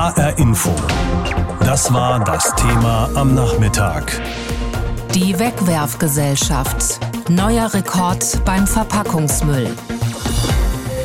HR Info. Das war das Thema am Nachmittag. Die Wegwerfgesellschaft. Neuer Rekord beim Verpackungsmüll.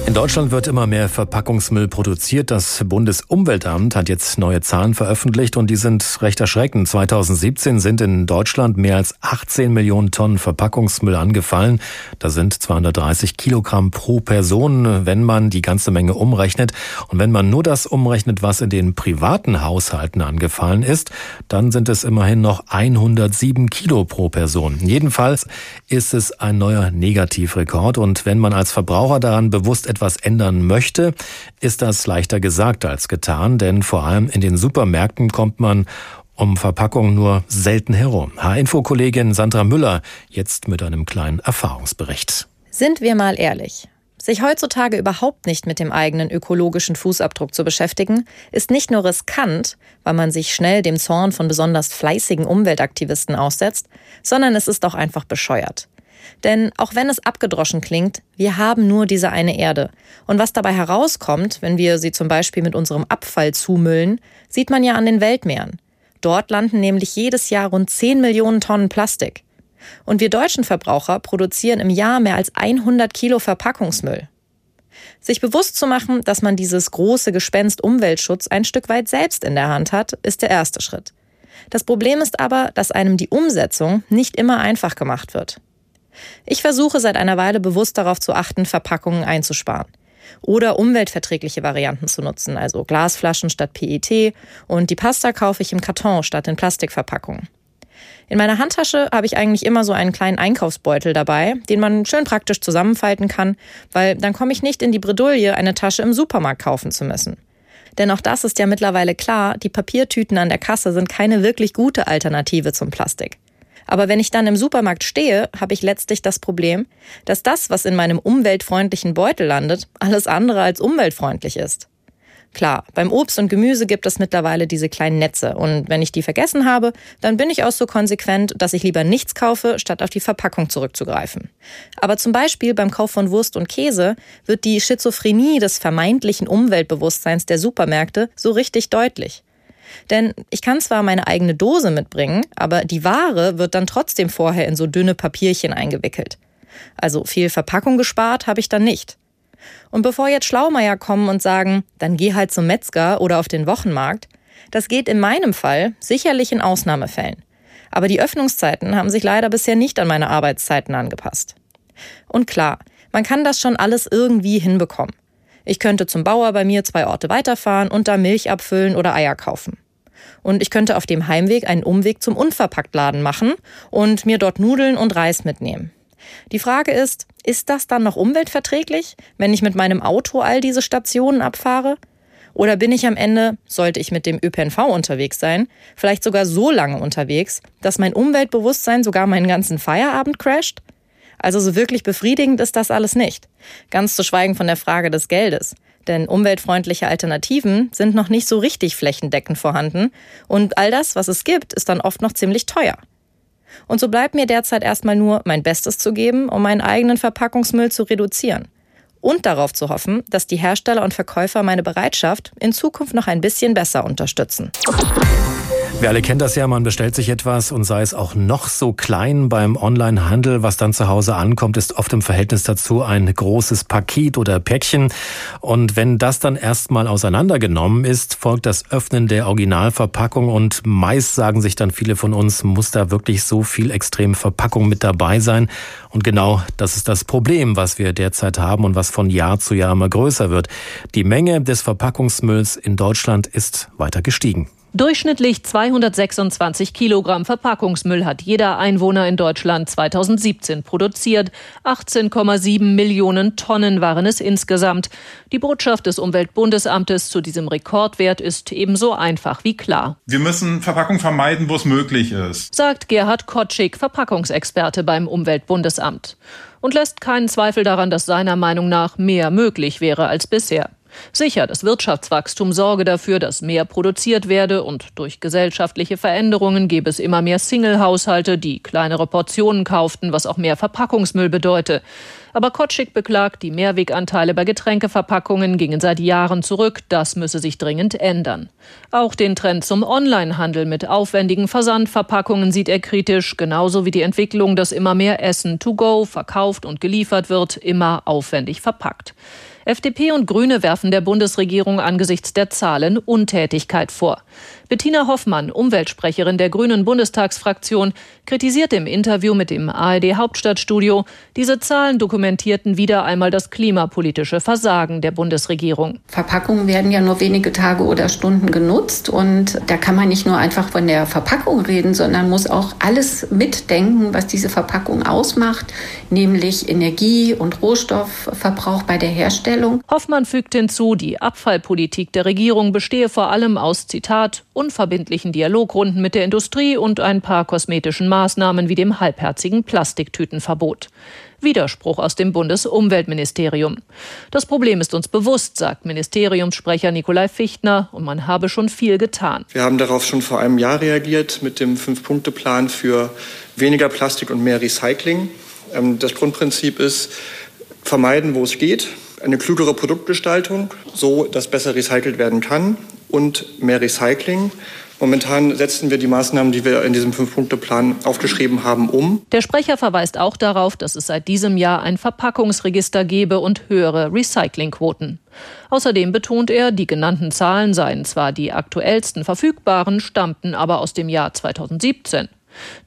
In Deutschland wird immer mehr Verpackungsmüll produziert. Das Bundesumweltamt hat jetzt neue Zahlen veröffentlicht und die sind recht erschreckend. 2017 sind in Deutschland mehr als 18 Millionen Tonnen Verpackungsmüll angefallen. Das sind 230 Kilogramm pro Person, wenn man die ganze Menge umrechnet. Und wenn man nur das umrechnet, was in den privaten Haushalten angefallen ist, dann sind es immerhin noch 107 Kilo pro Person. Jedenfalls ist es ein neuer Negativrekord. Und wenn man als Verbraucher daran bewusst etwas ändern möchte, ist das leichter gesagt als getan, denn vor allem in den Supermärkten kommt man um Verpackung nur selten herum. H-Info-Kollegin Sandra Müller jetzt mit einem kleinen Erfahrungsbericht. Sind wir mal ehrlich. Sich heutzutage überhaupt nicht mit dem eigenen ökologischen Fußabdruck zu beschäftigen, ist nicht nur riskant, weil man sich schnell dem Zorn von besonders fleißigen Umweltaktivisten aussetzt, sondern es ist auch einfach bescheuert. Denn auch wenn es abgedroschen klingt, wir haben nur diese eine Erde. Und was dabei herauskommt, wenn wir sie zum Beispiel mit unserem Abfall zumüllen, sieht man ja an den Weltmeeren. Dort landen nämlich jedes Jahr rund 10 Millionen Tonnen Plastik. Und wir deutschen Verbraucher produzieren im Jahr mehr als 100 Kilo Verpackungsmüll. Sich bewusst zu machen, dass man dieses große Gespenst Umweltschutz ein Stück weit selbst in der Hand hat, ist der erste Schritt. Das Problem ist aber, dass einem die Umsetzung nicht immer einfach gemacht wird. Ich versuche seit einer Weile bewusst darauf zu achten, Verpackungen einzusparen. Oder umweltverträgliche Varianten zu nutzen, also Glasflaschen statt PET und die Pasta kaufe ich im Karton statt in Plastikverpackungen. In meiner Handtasche habe ich eigentlich immer so einen kleinen Einkaufsbeutel dabei, den man schön praktisch zusammenfalten kann, weil dann komme ich nicht in die Bredouille, eine Tasche im Supermarkt kaufen zu müssen. Denn auch das ist ja mittlerweile klar, die Papiertüten an der Kasse sind keine wirklich gute Alternative zum Plastik. Aber wenn ich dann im Supermarkt stehe, habe ich letztlich das Problem, dass das, was in meinem umweltfreundlichen Beutel landet, alles andere als umweltfreundlich ist. Klar, beim Obst und Gemüse gibt es mittlerweile diese kleinen Netze und wenn ich die vergessen habe, dann bin ich auch so konsequent, dass ich lieber nichts kaufe, statt auf die Verpackung zurückzugreifen. Aber zum Beispiel beim Kauf von Wurst und Käse wird die Schizophrenie des vermeintlichen Umweltbewusstseins der Supermärkte so richtig deutlich. Denn ich kann zwar meine eigene Dose mitbringen, aber die Ware wird dann trotzdem vorher in so dünne Papierchen eingewickelt. Also viel Verpackung gespart habe ich dann nicht. Und bevor jetzt Schlaumeier kommen und sagen, dann geh halt zum Metzger oder auf den Wochenmarkt, das geht in meinem Fall sicherlich in Ausnahmefällen. Aber die Öffnungszeiten haben sich leider bisher nicht an meine Arbeitszeiten angepasst. Und klar, man kann das schon alles irgendwie hinbekommen. Ich könnte zum Bauer bei mir zwei Orte weiterfahren und da Milch abfüllen oder Eier kaufen. Und ich könnte auf dem Heimweg einen Umweg zum Unverpacktladen machen und mir dort Nudeln und Reis mitnehmen. Die Frage ist, ist das dann noch umweltverträglich, wenn ich mit meinem Auto all diese Stationen abfahre? Oder bin ich am Ende, sollte ich mit dem ÖPNV unterwegs sein, vielleicht sogar so lange unterwegs, dass mein Umweltbewusstsein sogar meinen ganzen Feierabend crasht? Also so wirklich befriedigend ist das alles nicht. Ganz zu schweigen von der Frage des Geldes. Denn umweltfreundliche Alternativen sind noch nicht so richtig flächendeckend vorhanden und all das, was es gibt, ist dann oft noch ziemlich teuer. Und so bleibt mir derzeit erstmal nur mein Bestes zu geben, um meinen eigenen Verpackungsmüll zu reduzieren. Und darauf zu hoffen, dass die Hersteller und Verkäufer meine Bereitschaft in Zukunft noch ein bisschen besser unterstützen. Wir alle kennen das ja, man bestellt sich etwas und sei es auch noch so klein beim Onlinehandel, was dann zu Hause ankommt, ist oft im Verhältnis dazu ein großes Paket oder Päckchen. Und wenn das dann erstmal auseinandergenommen ist, folgt das Öffnen der Originalverpackung und meist sagen sich dann viele von uns, muss da wirklich so viel extreme Verpackung mit dabei sein. Und genau das ist das Problem, was wir derzeit haben und was von Jahr zu Jahr immer größer wird. Die Menge des Verpackungsmülls in Deutschland ist weiter gestiegen. Durchschnittlich 226 Kilogramm Verpackungsmüll hat jeder Einwohner in Deutschland 2017 produziert. 18,7 Millionen Tonnen waren es insgesamt. Die Botschaft des Umweltbundesamtes zu diesem Rekordwert ist ebenso einfach wie klar. Wir müssen Verpackung vermeiden, wo es möglich ist, sagt Gerhard Kotschik, Verpackungsexperte beim Umweltbundesamt. Und lässt keinen Zweifel daran, dass seiner Meinung nach mehr möglich wäre als bisher. Sicher, das Wirtschaftswachstum sorge dafür, dass mehr produziert werde und durch gesellschaftliche Veränderungen gäbe es immer mehr Single-Haushalte, die kleinere Portionen kauften, was auch mehr Verpackungsmüll bedeute. Aber Kotschik beklagt, die Mehrweganteile bei Getränkeverpackungen gingen seit Jahren zurück. Das müsse sich dringend ändern. Auch den Trend zum Onlinehandel mit aufwendigen Versandverpackungen sieht er kritisch, genauso wie die Entwicklung, dass immer mehr Essen to go verkauft und geliefert wird, immer aufwendig verpackt. FDP und Grüne werfen der Bundesregierung angesichts der Zahlen Untätigkeit vor. Bettina Hoffmann, Umweltsprecherin der Grünen Bundestagsfraktion, kritisiert im Interview mit dem ARD Hauptstadtstudio, diese Zahlen dokumentierten wieder einmal das klimapolitische Versagen der Bundesregierung. Verpackungen werden ja nur wenige Tage oder Stunden genutzt und da kann man nicht nur einfach von der Verpackung reden, sondern muss auch alles mitdenken, was diese Verpackung ausmacht, nämlich Energie- und Rohstoffverbrauch bei der Herstellung. Hoffmann fügt hinzu, die Abfallpolitik der Regierung bestehe vor allem aus Zitat unverbindlichen Dialogrunden mit der Industrie und ein paar kosmetischen Maßnahmen wie dem halbherzigen Plastiktütenverbot. Widerspruch aus dem Bundesumweltministerium. Das Problem ist uns bewusst, sagt Ministeriumssprecher Nikolai Fichtner, und man habe schon viel getan. Wir haben darauf schon vor einem Jahr reagiert mit dem Fünf-Punkte-Plan für weniger Plastik und mehr Recycling. Ähm, das Grundprinzip ist, vermeiden, wo es geht, eine klügere Produktgestaltung, so dass besser recycelt werden kann und mehr Recycling. Momentan setzen wir die Maßnahmen, die wir in diesem Fünf-Punkte-Plan aufgeschrieben haben, um. Der Sprecher verweist auch darauf, dass es seit diesem Jahr ein Verpackungsregister gebe und höhere Recyclingquoten. Außerdem betont er, die genannten Zahlen seien zwar die aktuellsten verfügbaren, stammten aber aus dem Jahr 2017.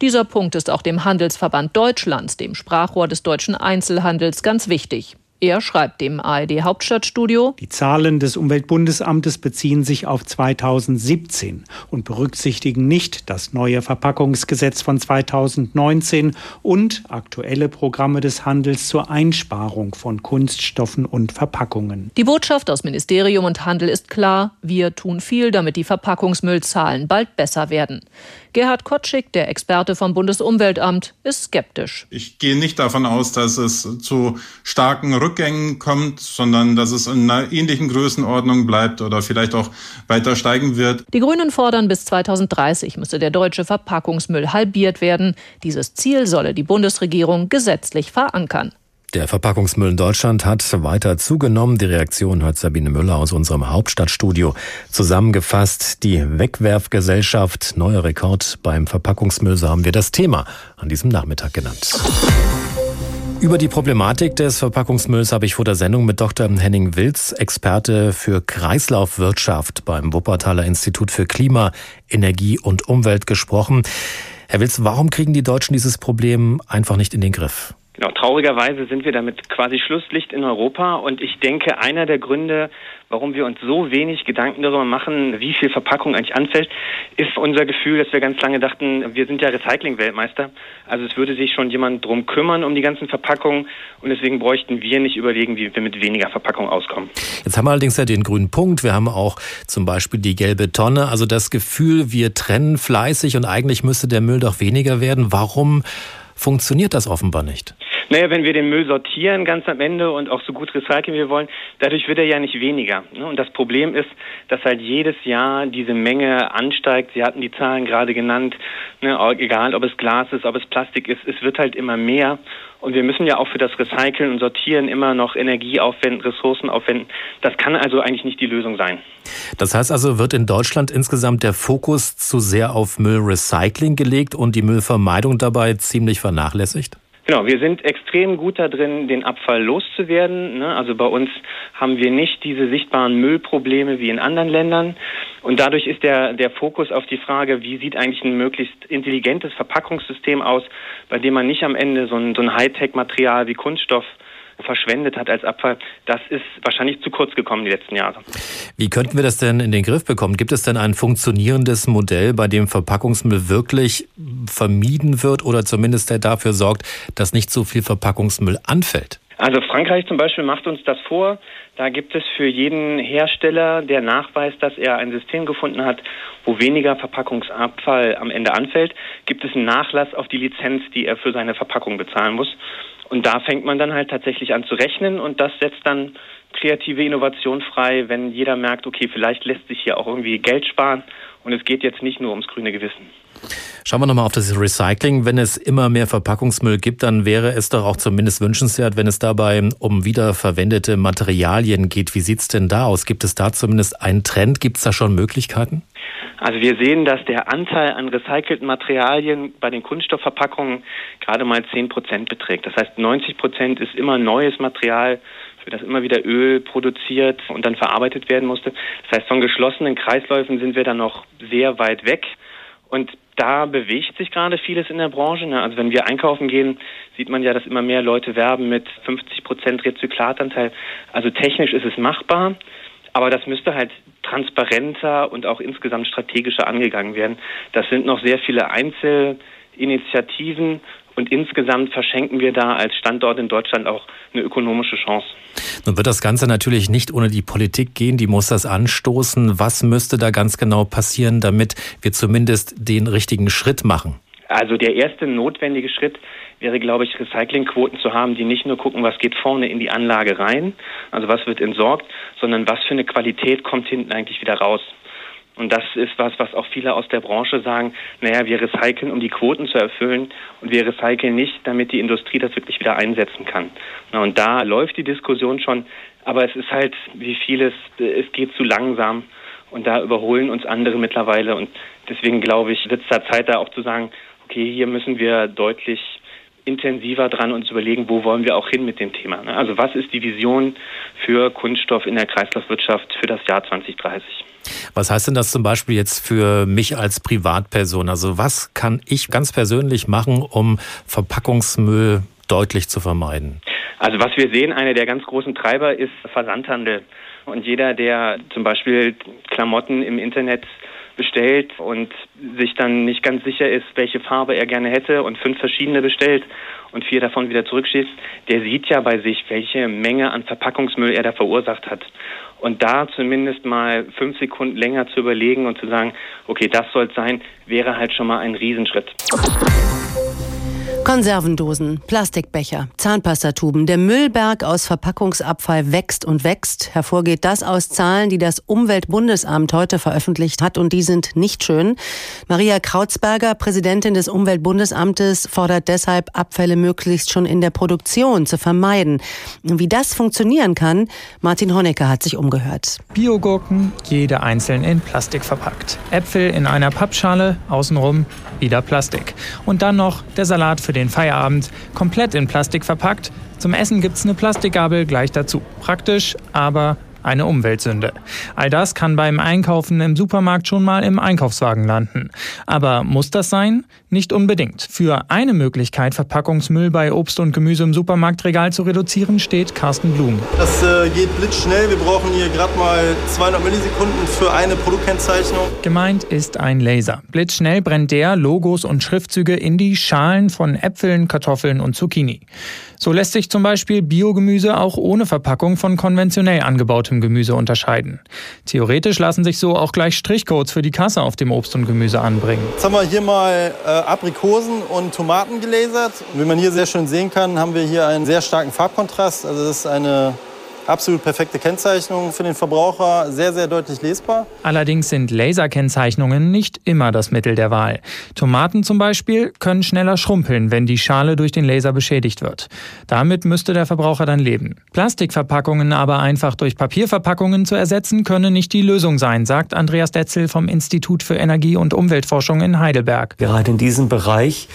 Dieser Punkt ist auch dem Handelsverband Deutschlands, dem Sprachrohr des deutschen Einzelhandels, ganz wichtig. Er schreibt dem ARD Hauptstadtstudio, Die Zahlen des Umweltbundesamtes beziehen sich auf 2017 und berücksichtigen nicht das neue Verpackungsgesetz von 2019 und aktuelle Programme des Handels zur Einsparung von Kunststoffen und Verpackungen. Die Botschaft aus Ministerium und Handel ist klar, wir tun viel, damit die Verpackungsmüllzahlen bald besser werden. Gerhard Kotschik, der Experte vom Bundesumweltamt, ist skeptisch. Ich gehe nicht davon aus, dass es zu starken Rückgängen kommt, sondern dass es in einer ähnlichen Größenordnung bleibt oder vielleicht auch weiter steigen wird. Die Grünen fordern, bis 2030 müsse der deutsche Verpackungsmüll halbiert werden. Dieses Ziel solle die Bundesregierung gesetzlich verankern. Der Verpackungsmüll in Deutschland hat weiter zugenommen. Die Reaktion hat Sabine Müller aus unserem Hauptstadtstudio zusammengefasst. Die Wegwerfgesellschaft, neuer Rekord beim Verpackungsmüll, so haben wir das Thema an diesem Nachmittag genannt. Über die Problematik des Verpackungsmülls habe ich vor der Sendung mit Dr. Henning Wilz, Experte für Kreislaufwirtschaft beim Wuppertaler Institut für Klima, Energie und Umwelt gesprochen. Herr Wilz, warum kriegen die Deutschen dieses Problem einfach nicht in den Griff? Genau, traurigerweise sind wir damit quasi Schlusslicht in Europa und ich denke, einer der Gründe, warum wir uns so wenig Gedanken darüber machen, wie viel Verpackung eigentlich anfällt, ist unser Gefühl, dass wir ganz lange dachten, wir sind ja Recycling-Weltmeister. Also es würde sich schon jemand drum kümmern um die ganzen Verpackungen und deswegen bräuchten wir nicht überlegen, wie wir mit weniger Verpackung auskommen. Jetzt haben wir allerdings ja den grünen Punkt. Wir haben auch zum Beispiel die gelbe Tonne. Also das Gefühl, wir trennen fleißig und eigentlich müsste der Müll doch weniger werden. Warum funktioniert das offenbar nicht? Naja, wenn wir den Müll sortieren ganz am Ende und auch so gut recyceln wie wir wollen, dadurch wird er ja nicht weniger. Ne? Und das Problem ist, dass halt jedes Jahr diese Menge ansteigt. Sie hatten die Zahlen gerade genannt, ne? egal ob es Glas ist, ob es Plastik ist, es wird halt immer mehr. Und wir müssen ja auch für das Recyceln und Sortieren immer noch Energie aufwenden, Ressourcen aufwenden. Das kann also eigentlich nicht die Lösung sein. Das heißt also, wird in Deutschland insgesamt der Fokus zu sehr auf Müllrecycling gelegt und die Müllvermeidung dabei ziemlich vernachlässigt? Genau, wir sind extrem gut da drin, den Abfall loszuwerden. Ne? Also bei uns haben wir nicht diese sichtbaren Müllprobleme wie in anderen Ländern. Und dadurch ist der, der Fokus auf die Frage, wie sieht eigentlich ein möglichst intelligentes Verpackungssystem aus, bei dem man nicht am Ende so ein, so ein Hightech-Material wie Kunststoff verschwendet hat als Abfall, das ist wahrscheinlich zu kurz gekommen die letzten Jahre. Wie könnten wir das denn in den Griff bekommen? Gibt es denn ein funktionierendes Modell, bei dem Verpackungsmüll wirklich vermieden wird oder zumindest der dafür sorgt, dass nicht so viel Verpackungsmüll anfällt? Also Frankreich zum Beispiel macht uns das vor. Da gibt es für jeden Hersteller, der nachweist, dass er ein System gefunden hat, wo weniger Verpackungsabfall am Ende anfällt, gibt es einen Nachlass auf die Lizenz, die er für seine Verpackung bezahlen muss. Und da fängt man dann halt tatsächlich an zu rechnen und das setzt dann kreative Innovation frei, wenn jeder merkt, okay, vielleicht lässt sich hier auch irgendwie Geld sparen und es geht jetzt nicht nur ums grüne Gewissen. Schauen wir nochmal auf das Recycling. Wenn es immer mehr Verpackungsmüll gibt, dann wäre es doch auch zumindest wünschenswert, wenn es dabei um wiederverwendete Materialien geht. Wie sieht es denn da aus? Gibt es da zumindest einen Trend? Gibt es da schon Möglichkeiten? Also wir sehen, dass der Anteil an recycelten Materialien bei den Kunststoffverpackungen gerade mal 10 Prozent beträgt. Das heißt, 90 Prozent ist immer neues Material, für das immer wieder Öl produziert und dann verarbeitet werden musste. Das heißt, von geschlossenen Kreisläufen sind wir dann noch sehr weit weg. Und da bewegt sich gerade vieles in der Branche. Ne? Also wenn wir einkaufen gehen, sieht man ja, dass immer mehr Leute werben mit 50 Prozent Rezyklatanteil. Also technisch ist es machbar, aber das müsste halt transparenter und auch insgesamt strategischer angegangen werden. Das sind noch sehr viele Einzelinitiativen und insgesamt verschenken wir da als Standort in Deutschland auch eine ökonomische Chance. Nun wird das Ganze natürlich nicht ohne die Politik gehen, die muss das anstoßen. Was müsste da ganz genau passieren, damit wir zumindest den richtigen Schritt machen? Also der erste notwendige Schritt wäre, glaube ich, Recyclingquoten zu haben, die nicht nur gucken, was geht vorne in die Anlage rein, also was wird entsorgt, sondern was für eine Qualität kommt hinten eigentlich wieder raus. Und das ist was, was auch viele aus der Branche sagen, naja, wir recyceln, um die Quoten zu erfüllen und wir recyceln nicht, damit die Industrie das wirklich wieder einsetzen kann. Na, und da läuft die Diskussion schon, aber es ist halt, wie vieles, es geht zu langsam und da überholen uns andere mittlerweile und deswegen glaube ich, wird es da Zeit, da auch zu sagen, okay, hier müssen wir deutlich intensiver dran uns überlegen, wo wollen wir auch hin mit dem Thema. Ne? Also was ist die Vision für Kunststoff in der Kreislaufwirtschaft für das Jahr 2030? Was heißt denn das zum Beispiel jetzt für mich als Privatperson? Also was kann ich ganz persönlich machen, um Verpackungsmüll deutlich zu vermeiden? Also was wir sehen, einer der ganz großen Treiber ist Versandhandel. Und jeder, der zum Beispiel Klamotten im Internet bestellt und sich dann nicht ganz sicher ist, welche Farbe er gerne hätte und fünf verschiedene bestellt und vier davon wieder zurückschießt, der sieht ja bei sich, welche Menge an Verpackungsmüll er da verursacht hat. Und da zumindest mal fünf Sekunden länger zu überlegen und zu sagen, okay, das soll es sein, wäre halt schon mal ein Riesenschritt. Konservendosen, Plastikbecher, Zahnpastatuben. Der Müllberg aus Verpackungsabfall wächst und wächst. Hervorgeht das aus Zahlen, die das Umweltbundesamt heute veröffentlicht hat und die sind nicht schön. Maria Krautsberger, Präsidentin des Umweltbundesamtes, fordert deshalb, Abfälle möglichst schon in der Produktion zu vermeiden. Wie das funktionieren kann, Martin Honecker hat sich umgehört. Biogurken, jede einzeln in Plastik verpackt. Äpfel in einer Pappschale, außenrum wieder Plastik. Und dann noch der Salat für den Feierabend, komplett in Plastik verpackt. Zum Essen gibt's eine Plastikgabel gleich dazu. Praktisch, aber eine Umweltsünde. All das kann beim Einkaufen im Supermarkt schon mal im Einkaufswagen landen. Aber muss das sein? Nicht unbedingt. Für eine Möglichkeit, Verpackungsmüll bei Obst und Gemüse im Supermarktregal zu reduzieren, steht Carsten Blum. Das äh, geht blitzschnell. Wir brauchen hier gerade mal 200 Millisekunden für eine Produktkennzeichnung. Gemeint ist ein Laser. Blitzschnell brennt der Logos und Schriftzüge in die Schalen von Äpfeln, Kartoffeln und Zucchini. So lässt sich zum Beispiel Biogemüse auch ohne Verpackung von konventionell angebautem Gemüse unterscheiden. Theoretisch lassen sich so auch gleich Strichcodes für die Kasse auf dem Obst und Gemüse anbringen. Jetzt haben wir hier mal äh, Aprikosen und Tomaten gelasert. Wie man hier sehr schön sehen kann, haben wir hier einen sehr starken Farbkontrast. Also das ist eine absolut perfekte Kennzeichnung für den Verbraucher, sehr, sehr deutlich lesbar. Allerdings sind Laserkennzeichnungen nicht immer das Mittel der Wahl. Tomaten zum Beispiel können schneller schrumpeln, wenn die Schale durch den Laser beschädigt wird. Damit müsste der Verbraucher dann leben. Plastikverpackungen aber einfach durch Papierverpackungen zu ersetzen, könne nicht die Lösung sein, sagt Andreas Detzel vom Institut für Energie- und Umweltforschung in Heidelberg. Gerade in diesem Bereich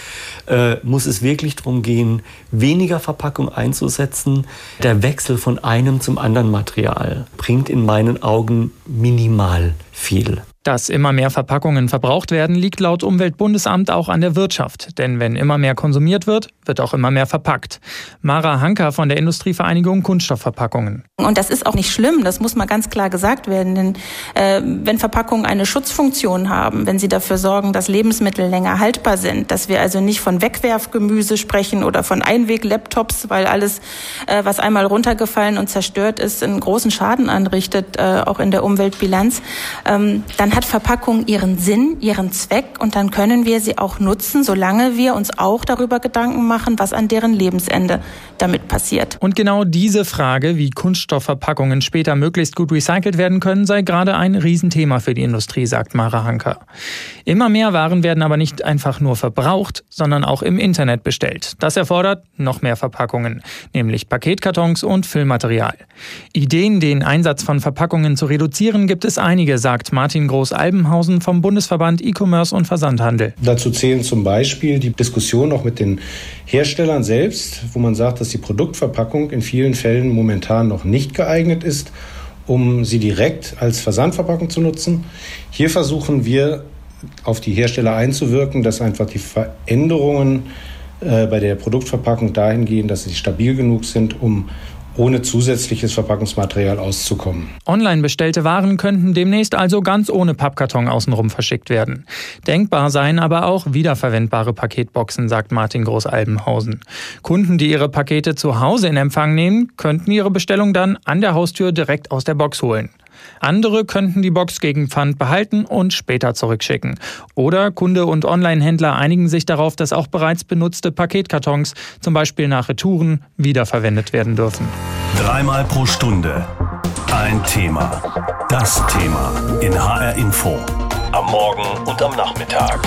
äh, muss es wirklich darum gehen, weniger Verpackung einzusetzen. Der Wechsel von einem zum anderen Material bringt in meinen Augen minimal viel. Dass immer mehr Verpackungen verbraucht werden, liegt laut Umweltbundesamt auch an der Wirtschaft. Denn wenn immer mehr konsumiert wird, wird auch immer mehr verpackt. Mara Hanker von der Industrievereinigung Kunststoffverpackungen. Und das ist auch nicht schlimm, das muss mal ganz klar gesagt werden. Denn äh, wenn Verpackungen eine Schutzfunktion haben, wenn sie dafür sorgen, dass Lebensmittel länger haltbar sind, dass wir also nicht von Wegwerfgemüse sprechen oder von Einweg-Laptops, weil alles, äh, was einmal runtergefallen und zerstört ist, einen großen Schaden anrichtet, äh, auch in der Umweltbilanz, ähm, dann hat Verpackung ihren Sinn, ihren Zweck und dann können wir sie auch nutzen, solange wir uns auch darüber Gedanken machen, was an deren Lebensende damit passiert. Und genau diese Frage, wie Kunststoffverpackungen später möglichst gut recycelt werden können, sei gerade ein Riesenthema für die Industrie, sagt Mara Hanker. Immer mehr Waren werden aber nicht einfach nur verbraucht, sondern auch im Internet bestellt. Das erfordert noch mehr Verpackungen, nämlich Paketkartons und Füllmaterial. Ideen, den Einsatz von Verpackungen zu reduzieren, gibt es einige, sagt Martin Groß-Albenhausen vom Bundesverband E-Commerce und Versandhandel. Dazu zählen zum Beispiel die Diskussion auch mit den Herstellern selbst, wo man sagt, dass die Produktverpackung in vielen Fällen momentan noch nicht geeignet ist, um sie direkt als Versandverpackung zu nutzen. Hier versuchen wir auf die Hersteller einzuwirken, dass einfach die Veränderungen äh, bei der Produktverpackung dahin gehen, dass sie stabil genug sind, um ohne zusätzliches Verpackungsmaterial auszukommen. Online bestellte Waren könnten demnächst also ganz ohne Pappkarton außenrum verschickt werden. Denkbar seien aber auch wiederverwendbare Paketboxen, sagt Martin Groß-Albenhausen. Kunden, die ihre Pakete zu Hause in Empfang nehmen, könnten ihre Bestellung dann an der Haustür direkt aus der Box holen. Andere könnten die Box gegen Pfand behalten und später zurückschicken. Oder Kunde und Online-Händler einigen sich darauf, dass auch bereits benutzte Paketkartons, zum Beispiel nach Retouren, wiederverwendet werden dürfen. Dreimal pro Stunde ein Thema. Das Thema in HR Info. Am Morgen und am Nachmittag.